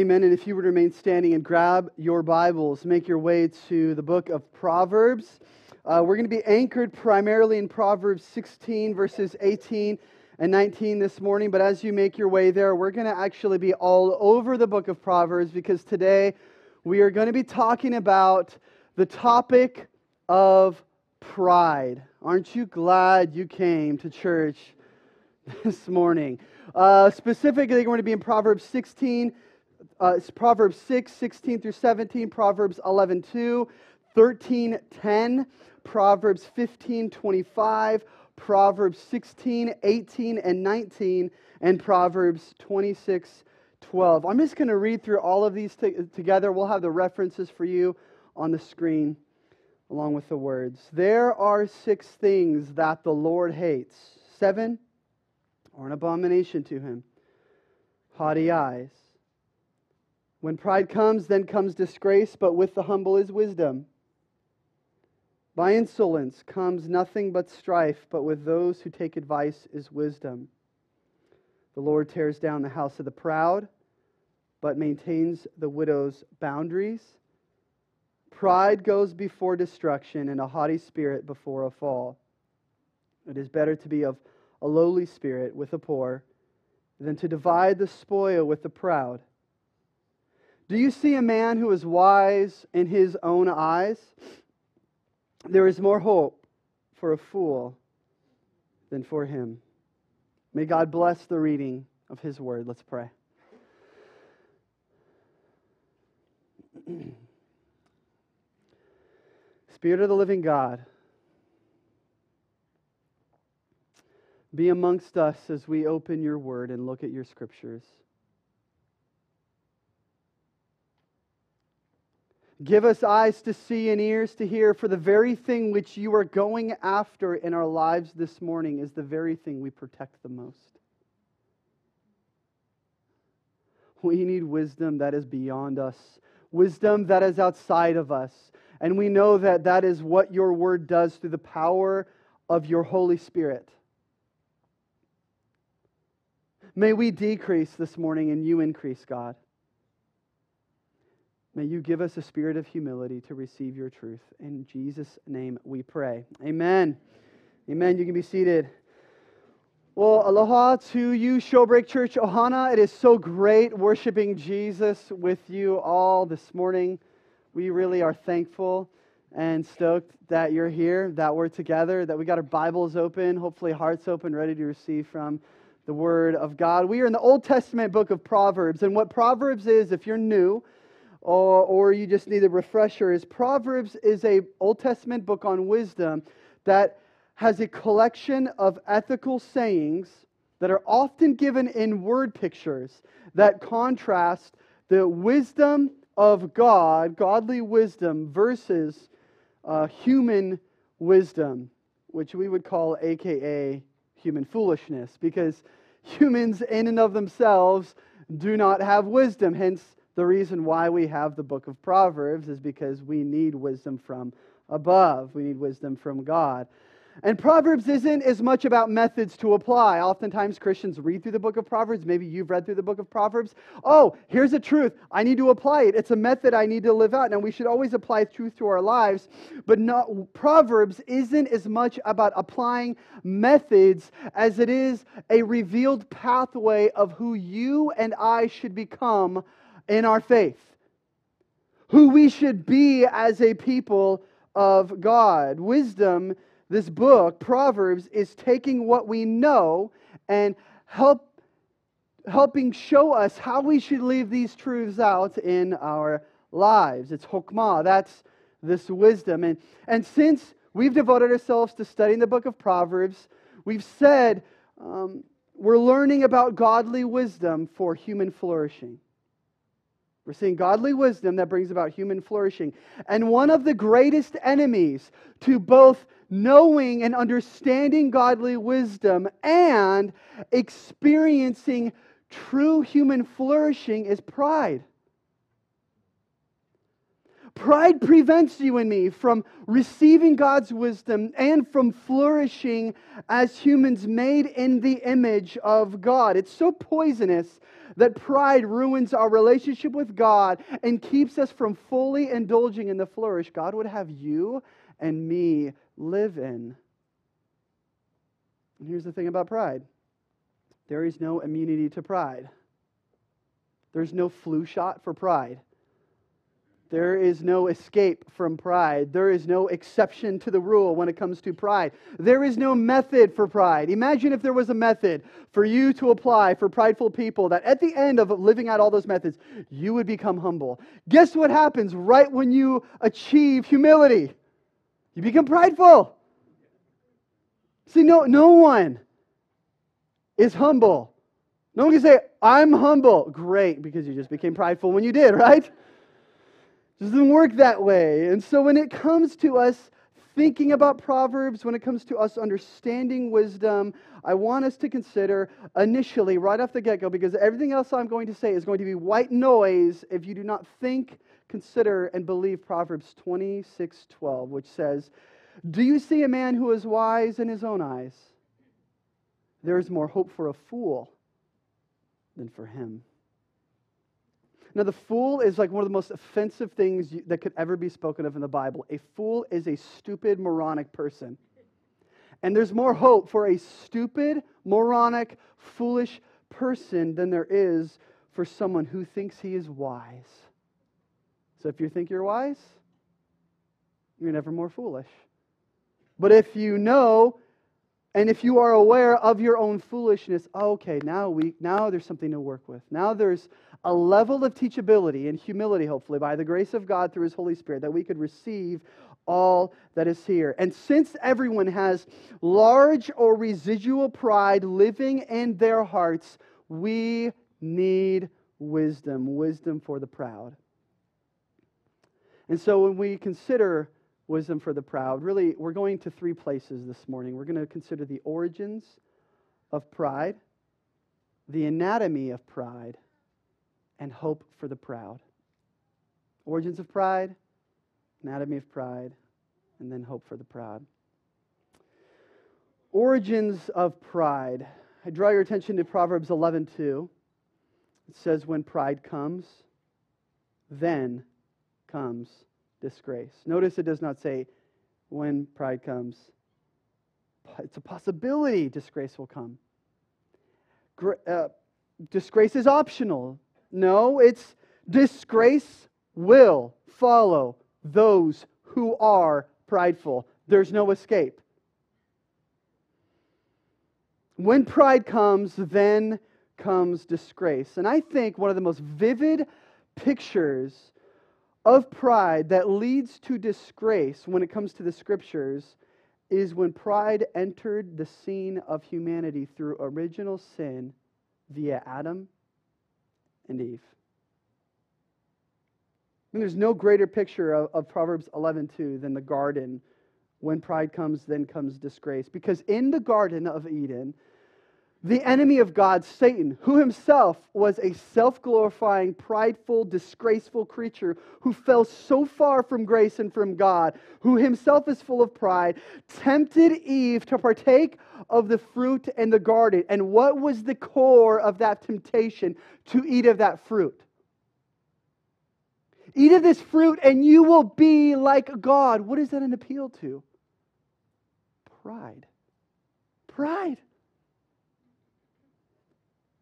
Amen. And if you would remain standing and grab your Bibles, make your way to the book of Proverbs. Uh, we're going to be anchored primarily in Proverbs 16, verses 18 and 19 this morning. But as you make your way there, we're going to actually be all over the book of Proverbs because today we are going to be talking about the topic of pride. Aren't you glad you came to church this morning? Uh, specifically, we're going to be in Proverbs 16 uh, Proverbs 6, 16 through 17, Proverbs 11, 2, 13, 10, Proverbs 15, 25, Proverbs 16, 18, and 19, and Proverbs 26, 12. I'm just going to read through all of these t- together. We'll have the references for you on the screen along with the words. There are six things that the Lord hates. Seven are an abomination to him haughty eyes when pride comes, then comes disgrace, but with the humble is wisdom. By insolence comes nothing but strife, but with those who take advice is wisdom. The Lord tears down the house of the proud, but maintains the widow's boundaries. Pride goes before destruction, and a haughty spirit before a fall. It is better to be of a lowly spirit with the poor than to divide the spoil with the proud. Do you see a man who is wise in his own eyes? There is more hope for a fool than for him. May God bless the reading of his word. Let's pray. Spirit of the living God, be amongst us as we open your word and look at your scriptures. Give us eyes to see and ears to hear, for the very thing which you are going after in our lives this morning is the very thing we protect the most. We need wisdom that is beyond us, wisdom that is outside of us. And we know that that is what your word does through the power of your Holy Spirit. May we decrease this morning and you increase, God. May you give us a spirit of humility to receive your truth. In Jesus' name we pray. Amen. Amen. You can be seated. Well, aloha to you, Shorebreak Church Ohana. It is so great worshiping Jesus with you all this morning. We really are thankful and stoked that you're here, that we're together, that we got our Bibles open, hopefully hearts open, ready to receive from the Word of God. We are in the Old Testament book of Proverbs. And what Proverbs is, if you're new, or, or you just need a refresher, is Proverbs is a Old Testament book on wisdom that has a collection of ethical sayings that are often given in word pictures that contrast the wisdom of God, godly wisdom, versus uh, human wisdom, which we would call AKA human foolishness, because humans in and of themselves do not have wisdom. Hence, the reason why we have the book of Proverbs is because we need wisdom from above. We need wisdom from God. And Proverbs isn't as much about methods to apply. Oftentimes Christians read through the book of Proverbs. Maybe you've read through the book of Proverbs. Oh, here's a truth. I need to apply it. It's a method I need to live out. Now, we should always apply truth to our lives, but not, Proverbs isn't as much about applying methods as it is a revealed pathway of who you and I should become in our faith, who we should be as a people of God. Wisdom, this book, Proverbs, is taking what we know and help, helping show us how we should leave these truths out in our lives. It's chokmah, that's this wisdom. And, and since we've devoted ourselves to studying the book of Proverbs, we've said um, we're learning about godly wisdom for human flourishing. We're seeing godly wisdom that brings about human flourishing. And one of the greatest enemies to both knowing and understanding godly wisdom and experiencing true human flourishing is pride. Pride prevents you and me from receiving God's wisdom and from flourishing as humans made in the image of God. It's so poisonous that pride ruins our relationship with God and keeps us from fully indulging in the flourish God would have you and me live in. And here's the thing about pride there is no immunity to pride, there's no flu shot for pride. There is no escape from pride. There is no exception to the rule when it comes to pride. There is no method for pride. Imagine if there was a method for you to apply for prideful people that at the end of living out all those methods, you would become humble. Guess what happens right when you achieve humility? You become prideful. See, no, no one is humble. No one can say, I'm humble. Great, because you just became prideful when you did, right? Doesn't work that way. And so when it comes to us thinking about Proverbs, when it comes to us understanding wisdom, I want us to consider initially, right off the get go, because everything else I'm going to say is going to be white noise if you do not think, consider, and believe Proverbs 26 12, which says, Do you see a man who is wise in his own eyes? There is more hope for a fool than for him. Now, the fool is like one of the most offensive things that could ever be spoken of in the Bible. A fool is a stupid, moronic person. And there's more hope for a stupid, moronic, foolish person than there is for someone who thinks he is wise. So if you think you're wise, you're never more foolish. But if you know and if you are aware of your own foolishness, okay, now we now there's something to work with. Now there's a level of teachability and humility, hopefully, by the grace of God through His Holy Spirit, that we could receive all that is here. And since everyone has large or residual pride living in their hearts, we need wisdom, wisdom for the proud. And so when we consider wisdom for the proud. Really, we're going to three places this morning. We're going to consider the origins of pride, the anatomy of pride, and hope for the proud. Origins of pride, anatomy of pride, and then hope for the proud. Origins of pride. I draw your attention to Proverbs 11:2. It says when pride comes, then comes disgrace. Notice it does not say when pride comes. It's a possibility disgrace will come. Uh, disgrace is optional. No, it's disgrace will follow those who are prideful. There's no escape. When pride comes, then comes disgrace. And I think one of the most vivid pictures of pride that leads to disgrace when it comes to the scriptures is when pride entered the scene of humanity through original sin via Adam and Eve. And there's no greater picture of, of Proverbs 11:2 than the garden. When pride comes, then comes disgrace. Because in the Garden of Eden, the enemy of God, Satan, who himself was a self glorifying, prideful, disgraceful creature who fell so far from grace and from God, who himself is full of pride, tempted Eve to partake of the fruit in the garden. And what was the core of that temptation? To eat of that fruit. Eat of this fruit and you will be like God. What is that an appeal to? Pride. Pride.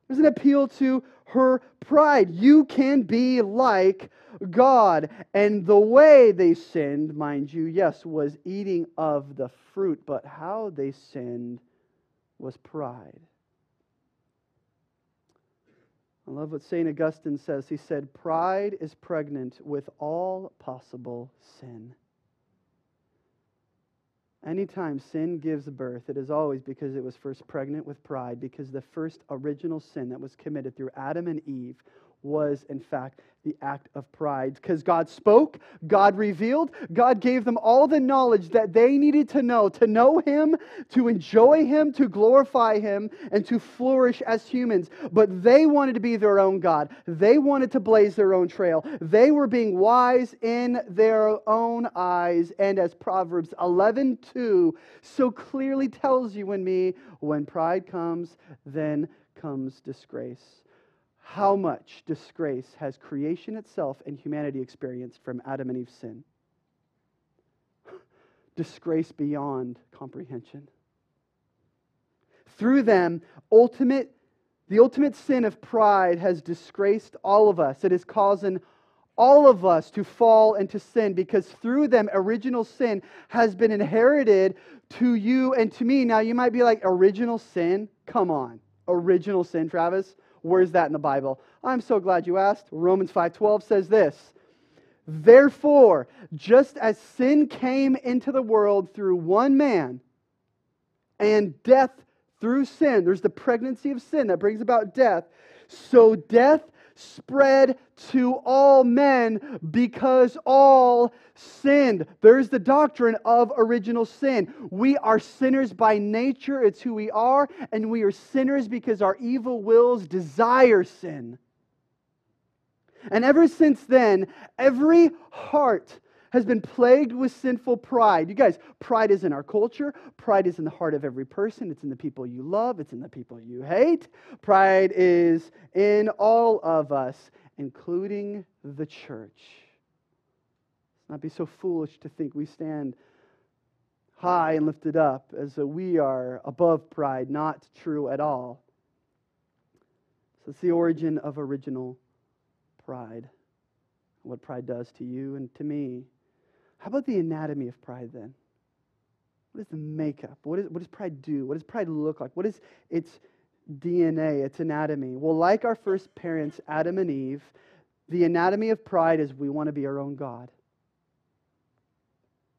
There's an appeal to her pride. You can be like God. And the way they sinned, mind you, yes, was eating of the fruit, but how they sinned was pride. I love what St. Augustine says. He said, Pride is pregnant with all possible sin. Anytime sin gives birth, it is always because it was first pregnant with pride, because the first original sin that was committed through Adam and Eve was, in fact, the act of pride. Because God spoke, God revealed, God gave them all the knowledge that they needed to know to know Him, to enjoy Him, to glorify Him, and to flourish as humans. But they wanted to be their own God. They wanted to blaze their own trail. They were being wise in their own eyes. And as Proverbs 11 2 so clearly tells you and me, when pride comes, then comes disgrace how much disgrace has creation itself and humanity experienced from Adam and Eve's sin? disgrace beyond comprehension. Through them, ultimate, the ultimate sin of pride has disgraced all of us. It is causing all of us to fall into sin because through them, original sin has been inherited to you and to me. Now, you might be like, original sin? Come on. Original sin, Travis? Where's that in the Bible? I'm so glad you asked. Romans 5:12 says this. Therefore, just as sin came into the world through one man, and death through sin, there's the pregnancy of sin that brings about death, so death spread to all men because all sinned. There's the doctrine of original sin. We are sinners by nature, it's who we are, and we are sinners because our evil wills desire sin. And ever since then, every heart has been plagued with sinful pride. You guys, pride is in our culture. Pride is in the heart of every person. It's in the people you love. It's in the people you hate. Pride is in all of us, including the church. Let's not be so foolish to think we stand high and lifted up as though we are above pride. Not true at all. So it's the origin of original pride. What pride does to you and to me. How about the anatomy of pride then? What is the makeup? What, is, what does pride do? What does pride look like? What is its DNA, its anatomy? Well, like our first parents, Adam and Eve, the anatomy of pride is we want to be our own God.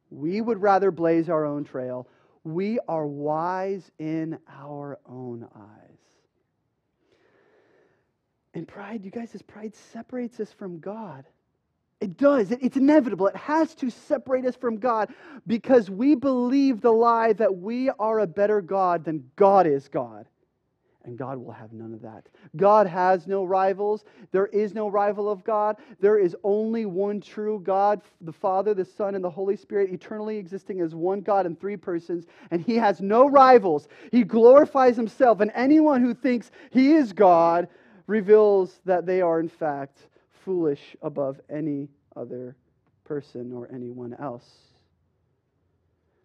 We would rather blaze our own trail. We are wise in our own eyes. And pride, you guys, this pride separates us from God. It does. It's inevitable. It has to separate us from God because we believe the lie that we are a better God than God is God. And God will have none of that. God has no rivals. There is no rival of God. There is only one true God, the Father, the Son, and the Holy Spirit, eternally existing as one God in three persons. And He has no rivals. He glorifies Himself. And anyone who thinks He is God reveals that they are, in fact, foolish above any other person or anyone else.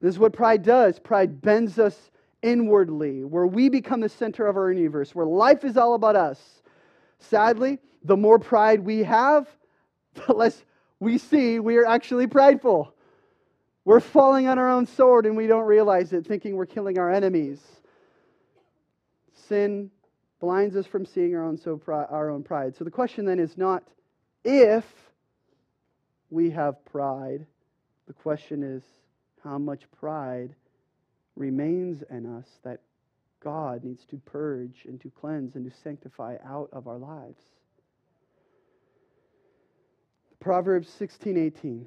This is what pride does. Pride bends us inwardly, where we become the center of our universe, where life is all about us. Sadly, the more pride we have, the less we see we are actually prideful. We're falling on our own sword and we don't realize it, thinking we're killing our enemies. Sin blinds us from seeing our own, so our own pride. So the question then is not if we have pride, the question is how much pride remains in us that God needs to purge and to cleanse and to sanctify out of our lives. Proverbs 16 18.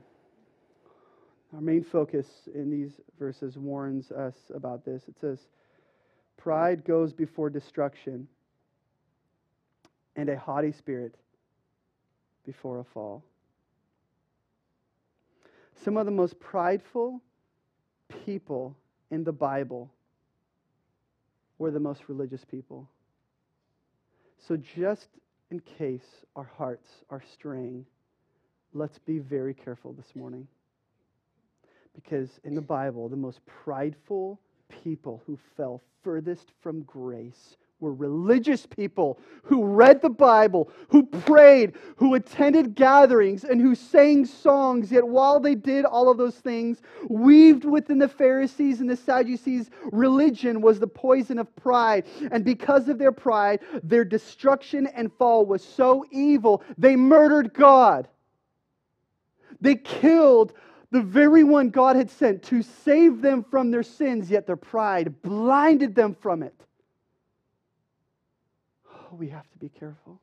Our main focus in these verses warns us about this. It says, Pride goes before destruction, and a haughty spirit before a fall. Some of the most prideful people in the Bible were the most religious people. So, just in case our hearts are straying, let's be very careful this morning. Because in the Bible, the most prideful people who fell furthest from grace were religious people who read the Bible, who prayed, who attended gatherings, and who sang songs. Yet while they did all of those things, weaved within the Pharisees and the Sadducees, religion was the poison of pride. And because of their pride, their destruction and fall was so evil, they murdered God. They killed the very one God had sent to save them from their sins, yet their pride blinded them from it we have to be careful.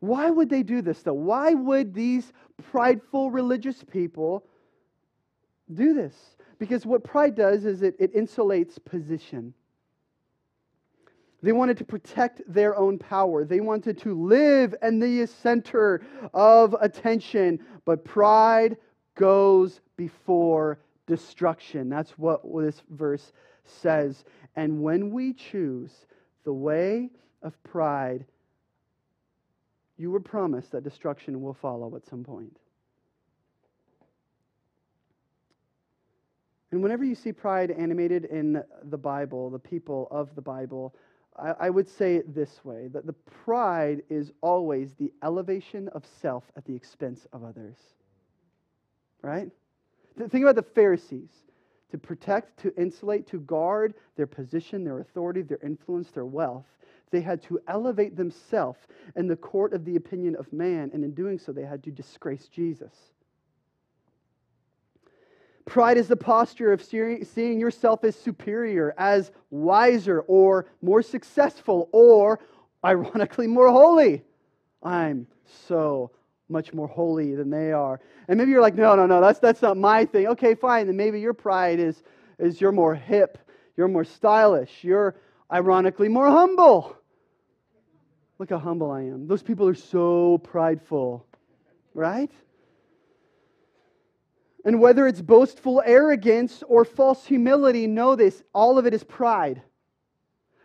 Why would they do this, though? Why would these prideful religious people do this? Because what pride does is it, it insulates position. They wanted to protect their own power. They wanted to live in the center of attention. But pride goes before destruction. That's what this verse says. And when we choose the way of pride, you were promised that destruction will follow at some point. And whenever you see pride animated in the Bible, the people of the Bible, I, I would say it this way that the pride is always the elevation of self at the expense of others. Right? Think about the Pharisees. To protect, to insulate, to guard their position, their authority, their influence, their wealth, they had to elevate themselves in the court of the opinion of man, and in doing so, they had to disgrace Jesus. Pride is the posture of seeing yourself as superior, as wiser, or more successful, or ironically more holy. I'm so much more holy than they are. And maybe you're like, no, no, no, that's, that's not my thing. Okay, fine. Then maybe your pride is, is you're more hip, you're more stylish, you're ironically more humble. Look how humble I am. Those people are so prideful, right? And whether it's boastful arrogance or false humility, know this all of it is pride.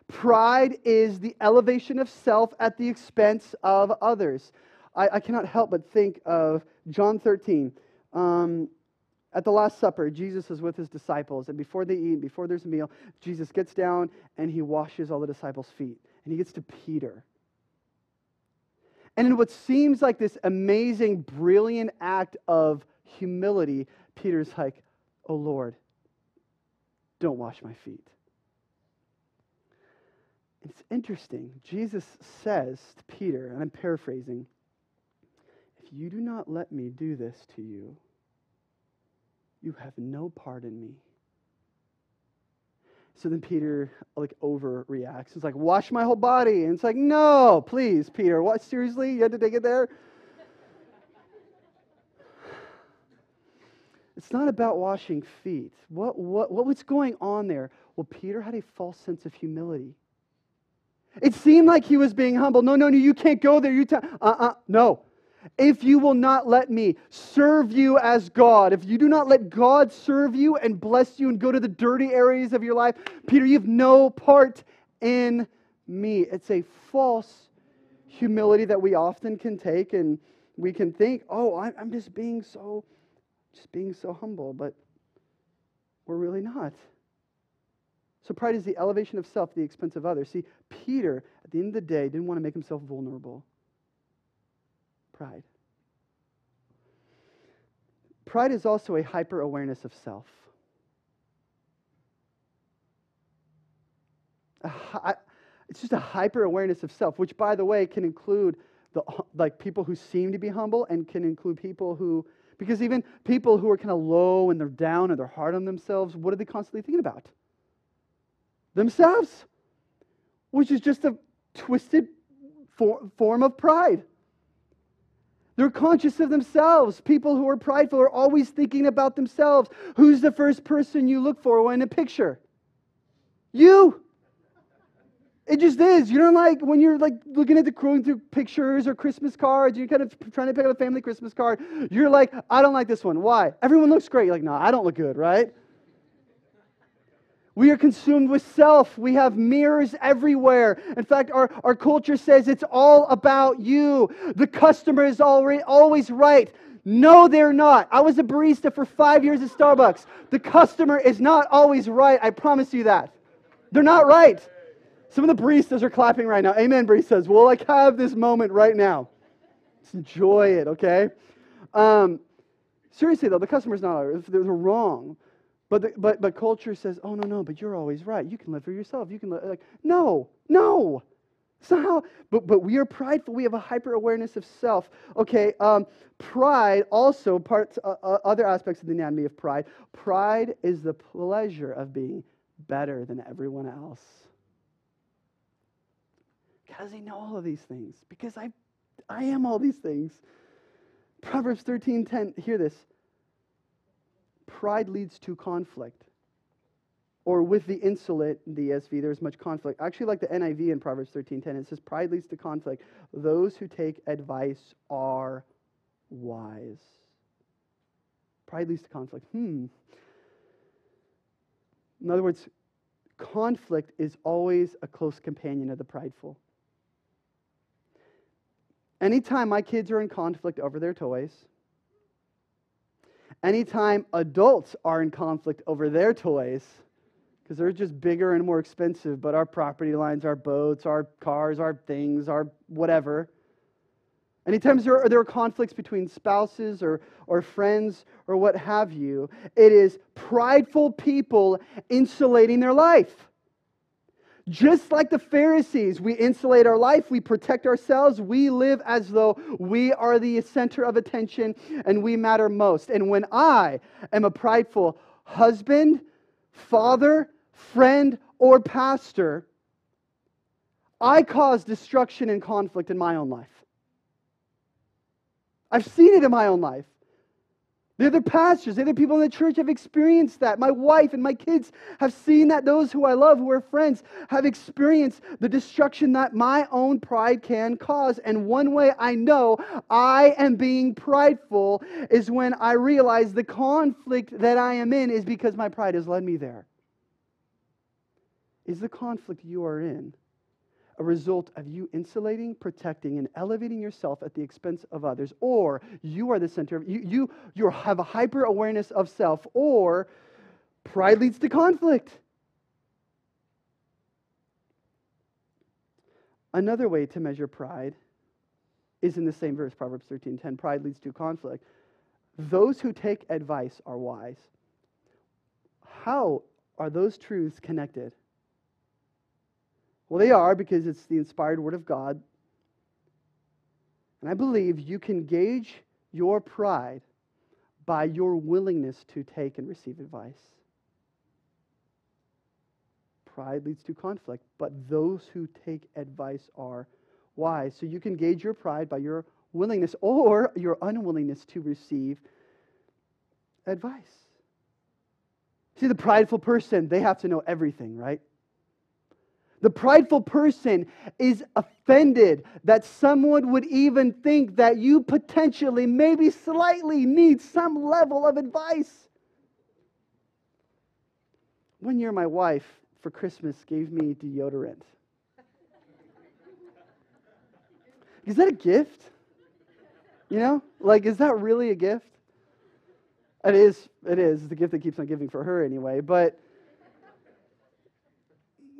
Pride is the elevation of self at the expense of others. I, I cannot help but think of John 13. Um, at the Last Supper, Jesus is with his disciples, and before they eat, before there's a meal, Jesus gets down and he washes all the disciples' feet. And he gets to Peter. And in what seems like this amazing, brilliant act of humility, Peter's like, Oh Lord, don't wash my feet. It's interesting. Jesus says to Peter, and I'm paraphrasing, if you do not let me do this to you, you have no part in me. So then Peter like overreacts. He's like, wash my whole body. And it's like, no, please, Peter. What seriously? You had to take it there? It's not about washing feet. What, what, what was going on there? Well, Peter had a false sense of humility. It seemed like he was being humble. No, no, no, you can't go there. You ta- uh-uh, no. If you will not let me serve you as God, if you do not let God serve you and bless you and go to the dirty areas of your life, Peter, you have no part in me. It's a false humility that we often can take and we can think, oh, I'm just being so just being so humble, but we're really not. So pride is the elevation of self at the expense of others. See, Peter, at the end of the day, didn't want to make himself vulnerable. Pride. Pride is also a hyper awareness of self. It's just a hyper awareness of self, which, by the way, can include the like people who seem to be humble and can include people who because even people who are kind of low and they're down and they're hard on themselves, what are they constantly thinking about? Themselves, which is just a twisted for, form of pride. They're conscious of themselves. People who are prideful are always thinking about themselves. Who's the first person you look for in a picture? You. It just is. You don't like when you're like looking at the going through pictures or Christmas cards, you're kind of trying to pick up a family Christmas card. You're like, I don't like this one. Why? Everyone looks great. You're like, no, I don't look good, right? We are consumed with self. We have mirrors everywhere. In fact, our, our culture says it's all about you. The customer is always right. No, they're not. I was a barista for five years at Starbucks. The customer is not always right. I promise you that. They're not right. Some of the baristas are clapping right now. Amen, baristas. We'll like have this moment right now. Just enjoy it, okay? Um, seriously though, the customer's not they're wrong. But, the, but, but culture says, oh, no, no, but you're always right. You can live for yourself. You can live. Like, no, no. Somehow, but, but we are prideful. We have a hyper awareness of self. Okay, um, pride also, parts, uh, uh, other aspects of the anatomy of pride. Pride is the pleasure of being better than everyone else. How does he know all of these things? Because I, I am all these things. Proverbs 13:10, hear this. Pride leads to conflict. Or with the insolent, the ESV, there's much conflict. Actually like the NIV in Proverbs 13:10. It says, Pride leads to conflict. Those who take advice are wise. Pride leads to conflict. Hmm. In other words, conflict is always a close companion of the prideful. Anytime my kids are in conflict over their toys, anytime adults are in conflict over their toys, because they're just bigger and more expensive, but our property lines, our boats, our cars, our things, our whatever. Anytime there are, there are conflicts between spouses or, or friends or what have you, it is prideful people insulating their life. Just like the Pharisees, we insulate our life, we protect ourselves, we live as though we are the center of attention and we matter most. And when I am a prideful husband, father, friend, or pastor, I cause destruction and conflict in my own life. I've seen it in my own life. The other pastors, the other people in the church have experienced that. My wife and my kids have seen that. Those who I love, who are friends, have experienced the destruction that my own pride can cause. And one way I know I am being prideful is when I realize the conflict that I am in is because my pride has led me there. Is the conflict you are in a result of you insulating, protecting, and elevating yourself at the expense of others, or you are the center of you, you, you have a hyper awareness of self, or pride leads to conflict. Another way to measure pride is in the same verse, Proverbs 13:10. Pride leads to conflict. Those who take advice are wise. How are those truths connected? Well, they are because it's the inspired Word of God. And I believe you can gauge your pride by your willingness to take and receive advice. Pride leads to conflict, but those who take advice are wise. So you can gauge your pride by your willingness or your unwillingness to receive advice. See, the prideful person, they have to know everything, right? The prideful person is offended that someone would even think that you potentially, maybe slightly, need some level of advice. One year, my wife for Christmas gave me deodorant. Is that a gift? You know? Like, is that really a gift? It is. It is. The gift that keeps on giving for her anyway. But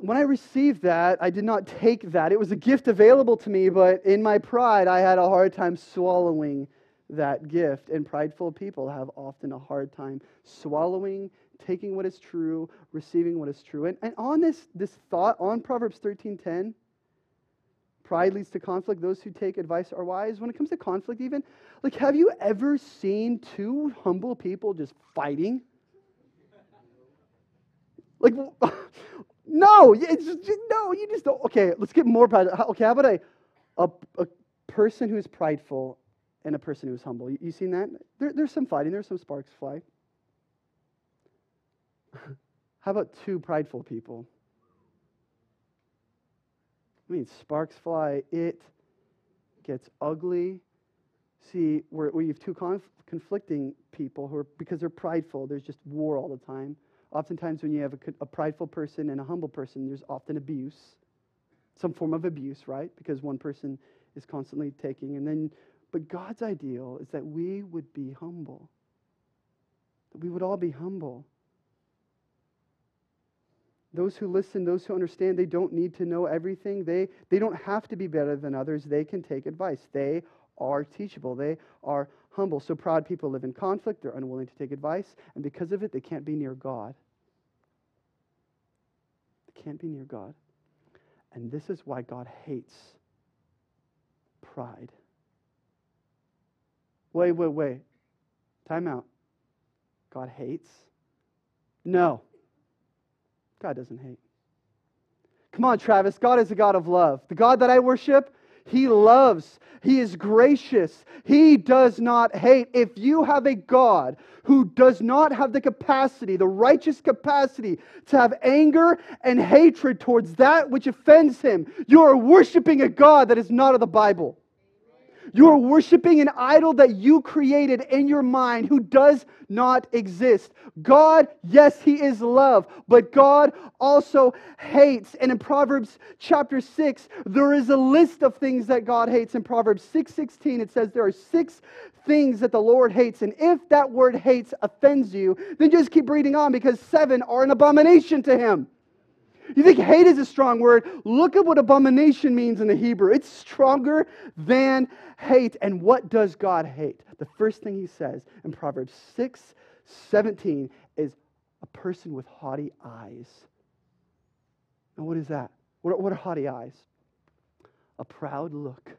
when I received that, I did not take that. It was a gift available to me, but in my pride, I had a hard time swallowing that gift. And prideful people have often a hard time swallowing, taking what is true, receiving what is true. And, and on this, this thought, on Proverbs 13:10, pride leads to conflict. Those who take advice are wise. When it comes to conflict, even, like, have you ever seen two humble people just fighting? Like, no, it's just, no, you just don't. Okay, let's get more pride. Okay, how about a, a, a person who's prideful and a person who's humble? You, you seen that? There, there's some fighting, there's some sparks fly. how about two prideful people? I mean, sparks fly, it gets ugly. See, where you have two conf- conflicting people who are, because they're prideful, there's just war all the time. Oftentimes, when you have a, a prideful person and a humble person, there's often abuse, some form of abuse, right? Because one person is constantly taking. And then, but God's ideal is that we would be humble, that we would all be humble. Those who listen, those who understand, they don't need to know everything. They, they don't have to be better than others. They can take advice. They are teachable. They are humble. So proud people live in conflict. They're unwilling to take advice. And because of it, they can't be near God can't be near God. And this is why God hates pride. Wait, wait, wait. Time out. God hates? No. God doesn't hate. Come on, Travis. God is a God of love. The God that I worship, He loves. He is gracious. He does not hate. If you have a God who does not have the capacity, the righteous capacity to have anger and hatred towards that which offends him, you are worshiping a God that is not of the Bible. You are worshiping an idol that you created in your mind who does not exist. God, yes, He is love, but God also hates. And in Proverbs chapter 6, there is a list of things that God hates. In Proverbs 6 16, it says there are six things that the Lord hates. And if that word hates offends you, then just keep reading on because seven are an abomination to Him. You think hate is a strong word? Look at what abomination means in the Hebrew. It's stronger than hate. And what does God hate? The first thing he says in Proverbs 6 17 is a person with haughty eyes. Now, what is that? What are, what are haughty eyes? A proud look.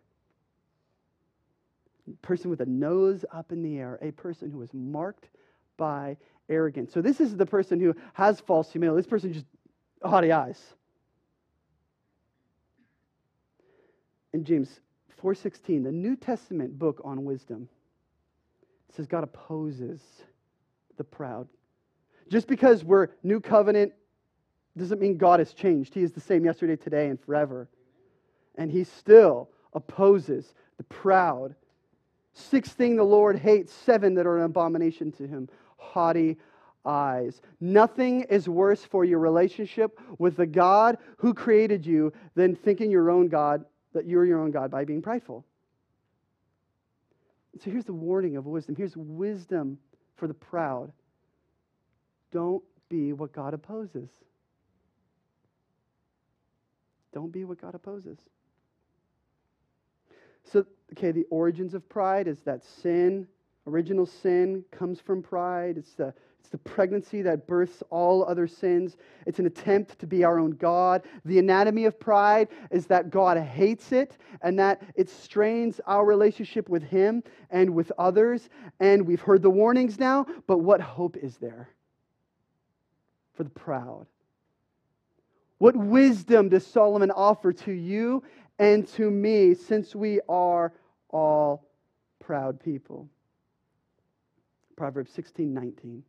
A person with a nose up in the air. A person who is marked by arrogance. So, this is the person who has false humility. This person just haughty eyes. In James 4:16, the New Testament book on wisdom, says God opposes the proud. Just because we're new covenant doesn't mean God has changed. He is the same yesterday, today, and forever. And he still opposes the proud. Six thing the Lord hates, seven that are an abomination to him haughty eyes. Nothing is worse for your relationship with the God who created you than thinking your own God, that you're your own God by being prideful. So here's the warning of wisdom. Here's wisdom for the proud. Don't be what God opposes. Don't be what God opposes. So, okay, the origins of pride is that sin, original sin, comes from pride. It's the it's the pregnancy that births all other sins. It's an attempt to be our own God. The anatomy of pride is that God hates it and that it strains our relationship with Him and with others. And we've heard the warnings now, but what hope is there for the proud? What wisdom does Solomon offer to you and to me since we are all proud people? Proverbs 16 19.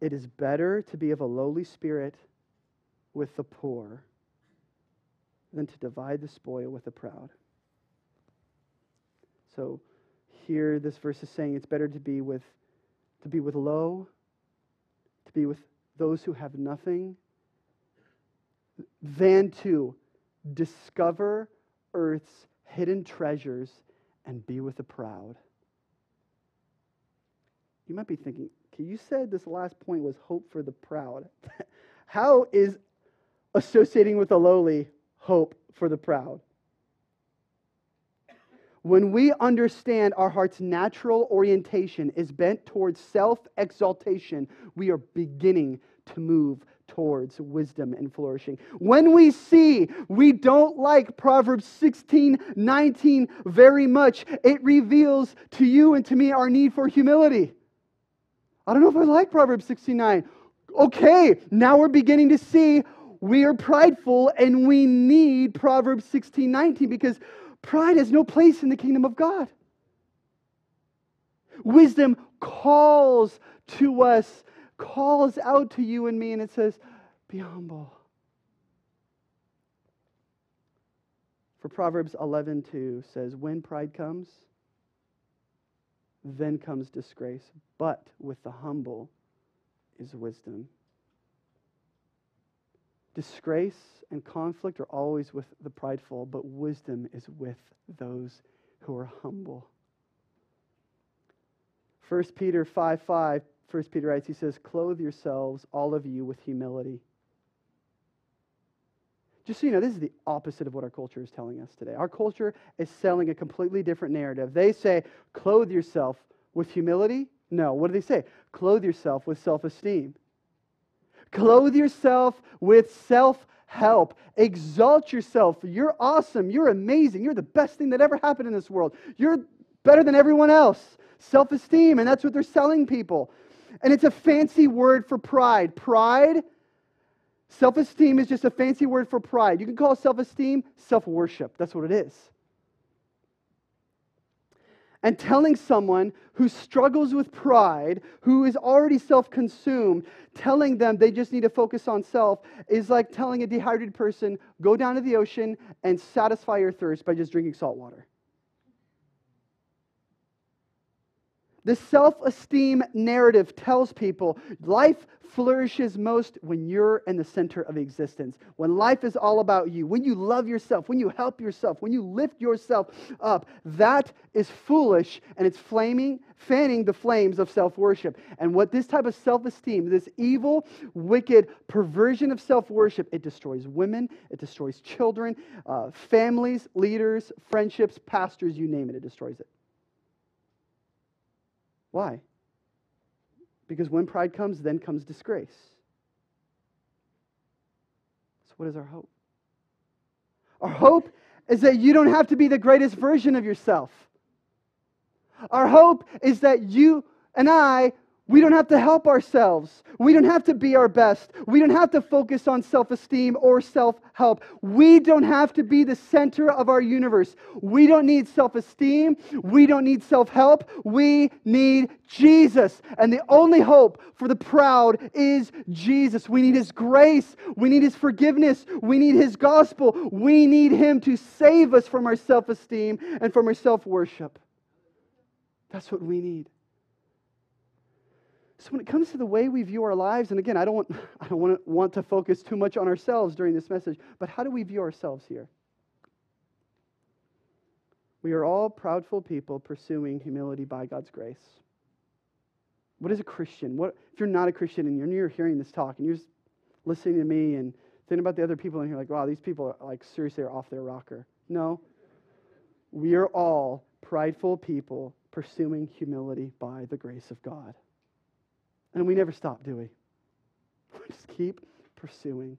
It is better to be of a lowly spirit with the poor than to divide the spoil with the proud. So here this verse is saying it's better to be with to be with low, to be with those who have nothing, than to discover earth's hidden treasures and be with the proud. You might be thinking, Okay, you said this last point was hope for the proud. How is associating with the lowly hope for the proud? When we understand our heart's natural orientation is bent towards self exaltation, we are beginning to move towards wisdom and flourishing. When we see we don't like Proverbs 16 19 very much, it reveals to you and to me our need for humility. I don't know if I like Proverbs 69. Okay, now we're beginning to see we are prideful and we need Proverbs 16, 19 because pride has no place in the kingdom of God. Wisdom calls to us, calls out to you and me, and it says, Be humble. For Proverbs 11, 2 says, When pride comes, then comes disgrace. But with the humble is wisdom. Disgrace and conflict are always with the prideful, but wisdom is with those who are humble. 1 Peter 5 5, 1 Peter writes, he says, Clothe yourselves, all of you, with humility just so you know, this is the opposite of what our culture is telling us today. Our culture is selling a completely different narrative. They say, clothe yourself with humility. No, what do they say? Clothe yourself with self esteem. Clothe yourself with self help. Exalt yourself. You're awesome. You're amazing. You're the best thing that ever happened in this world. You're better than everyone else. Self esteem. And that's what they're selling people. And it's a fancy word for pride. Pride Self esteem is just a fancy word for pride. You can call self esteem self worship. That's what it is. And telling someone who struggles with pride, who is already self consumed, telling them they just need to focus on self is like telling a dehydrated person, go down to the ocean and satisfy your thirst by just drinking salt water. The self esteem narrative tells people life flourishes most when you're in the center of existence, when life is all about you, when you love yourself, when you help yourself, when you lift yourself up. That is foolish and it's flaming, fanning the flames of self worship. And what this type of self esteem, this evil, wicked perversion of self worship, it destroys women, it destroys children, uh, families, leaders, friendships, pastors, you name it, it destroys it. Why? Because when pride comes, then comes disgrace. So, what is our hope? Our hope is that you don't have to be the greatest version of yourself. Our hope is that you and I we don't have to help ourselves. We don't have to be our best. We don't have to focus on self esteem or self help. We don't have to be the center of our universe. We don't need self esteem. We don't need self help. We need Jesus. And the only hope for the proud is Jesus. We need His grace. We need His forgiveness. We need His gospel. We need Him to save us from our self esteem and from our self worship. That's what we need. So when it comes to the way we view our lives, and again, I don't want, I don't want to, want to focus too much on ourselves during this message, but how do we view ourselves here? We are all proudful people pursuing humility by God's grace. What is a Christian? What if you're not a Christian and you're near hearing this talk and you're just listening to me and thinking about the other people in you're like, wow, these people are like seriously are off their rocker. No. We are all prideful people pursuing humility by the grace of God. And we never stop, do we? We just keep pursuing.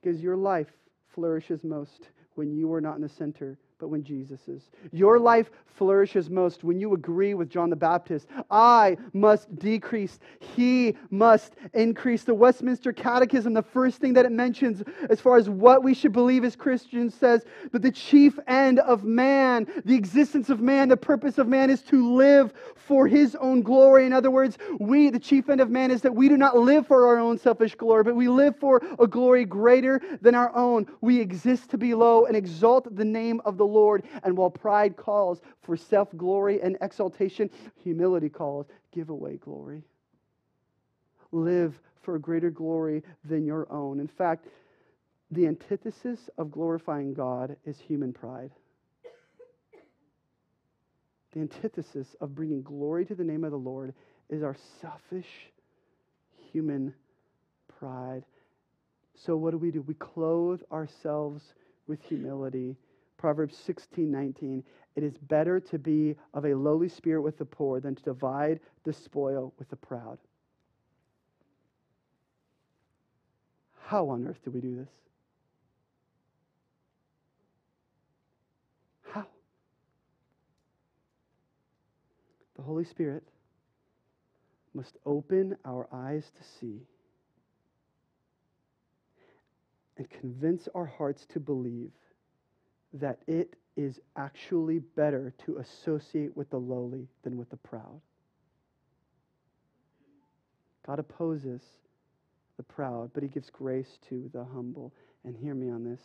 Because your life flourishes most when you are not in the center but when Jesus is. Your life flourishes most when you agree with John the Baptist. I must decrease, he must increase. The Westminster Catechism, the first thing that it mentions as far as what we should believe as Christians says, but the chief end of man, the existence of man, the purpose of man is to live for his own glory. In other words, we, the chief end of man, is that we do not live for our own selfish glory, but we live for a glory greater than our own. We exist to be low and exalt the name of the Lord. And while pride calls for self glory and exaltation, humility calls, give away glory. Live for a greater glory than your own. In fact, the antithesis of glorifying God is human pride. The antithesis of bringing glory to the name of the Lord is our selfish human pride. So, what do we do? We clothe ourselves with humility Proverbs 16, 19. It is better to be of a lowly spirit with the poor than to divide the spoil with the proud. How on earth do we do this? How? The Holy Spirit must open our eyes to see and convince our hearts to believe that it is actually better to associate with the lowly than with the proud. God opposes the proud, but he gives grace to the humble. And hear me on this.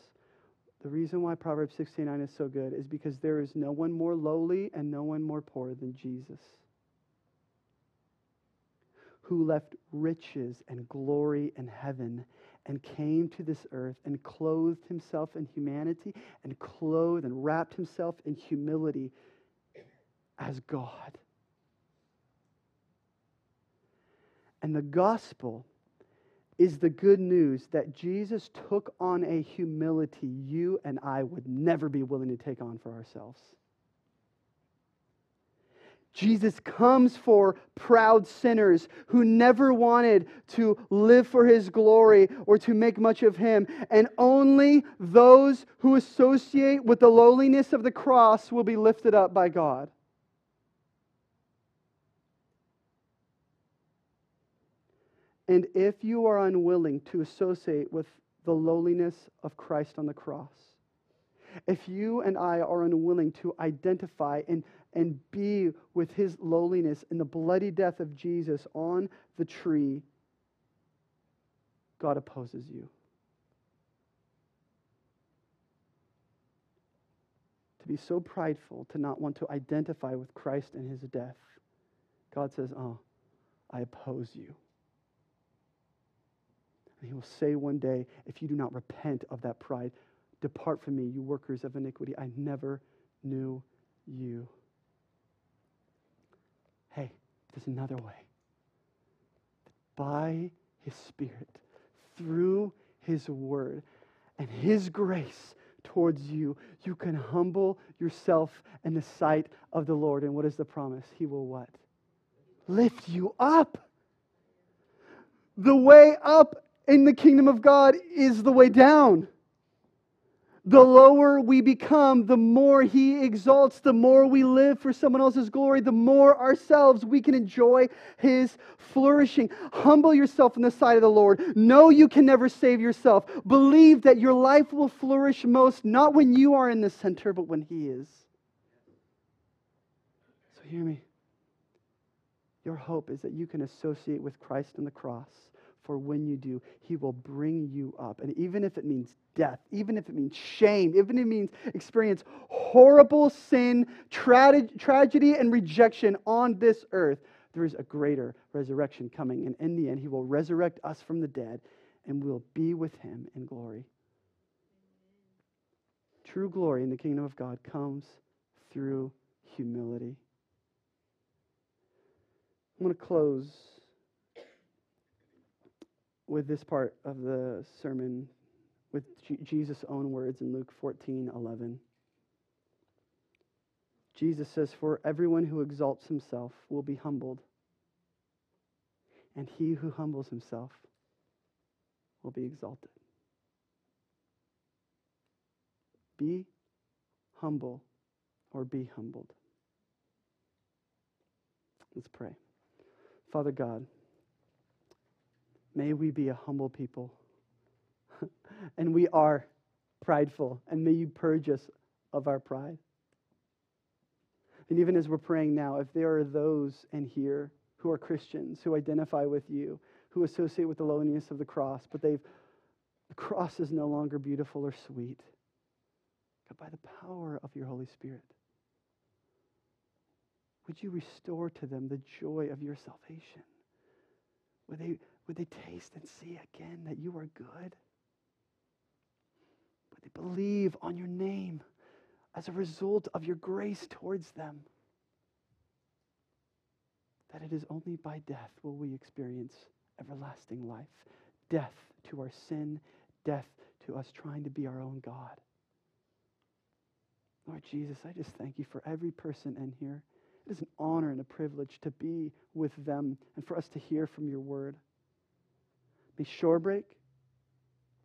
The reason why Proverbs 69 is so good is because there is no one more lowly and no one more poor than Jesus, who left riches and glory in heaven and came to this earth and clothed himself in humanity and clothed and wrapped himself in humility as God. And the gospel is the good news that Jesus took on a humility you and I would never be willing to take on for ourselves. Jesus comes for proud sinners who never wanted to live for his glory or to make much of him. And only those who associate with the lowliness of the cross will be lifted up by God. And if you are unwilling to associate with the lowliness of Christ on the cross, if you and I are unwilling to identify and, and be with his lowliness in the bloody death of Jesus on the tree, God opposes you. To be so prideful, to not want to identify with Christ and his death, God says, Oh, I oppose you. And he will say one day, if you do not repent of that pride, depart from me, you workers of iniquity. I never knew you. Hey, there's another way. By his Spirit, through his word, and his grace towards you, you can humble yourself in the sight of the Lord. And what is the promise? He will what? Lift you up. The way up in the kingdom of God is the way down. The lower we become, the more He exalts, the more we live for someone else's glory, the more ourselves we can enjoy His flourishing. Humble yourself in the sight of the Lord. Know you can never save yourself. Believe that your life will flourish most not when you are in the center, but when He is. So hear me. Your hope is that you can associate with Christ on the cross for when you do, He will bring you up. And even if it means death, even if it means shame, even if it means experience horrible sin, tra- tragedy, and rejection on this earth, there is a greater resurrection coming. And in the end, He will resurrect us from the dead and we'll be with Him in glory. True glory in the kingdom of God comes through humility. I'm going to close with this part of the sermon with Jesus' own words in Luke 14 11. Jesus says, For everyone who exalts himself will be humbled, and he who humbles himself will be exalted. Be humble or be humbled. Let's pray. Father God, May we be a humble people. and we are prideful. And may you purge us of our pride. And even as we're praying now, if there are those in here who are Christians, who identify with you, who associate with the lowliness of the cross, but they've the cross is no longer beautiful or sweet. God, by the power of your Holy Spirit, would you restore to them the joy of your salvation? Would they would they taste and see again that you are good? Would they believe on your name as a result of your grace towards them? That it is only by death will we experience everlasting life. Death to our sin, death to us trying to be our own God. Lord Jesus, I just thank you for every person in here. It is an honor and a privilege to be with them and for us to hear from your word. May Shorebreak,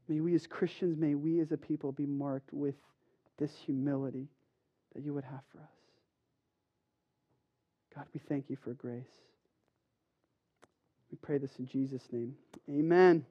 may we as Christians, may we as a people be marked with this humility that you would have for us. God, we thank you for grace. We pray this in Jesus' name. Amen.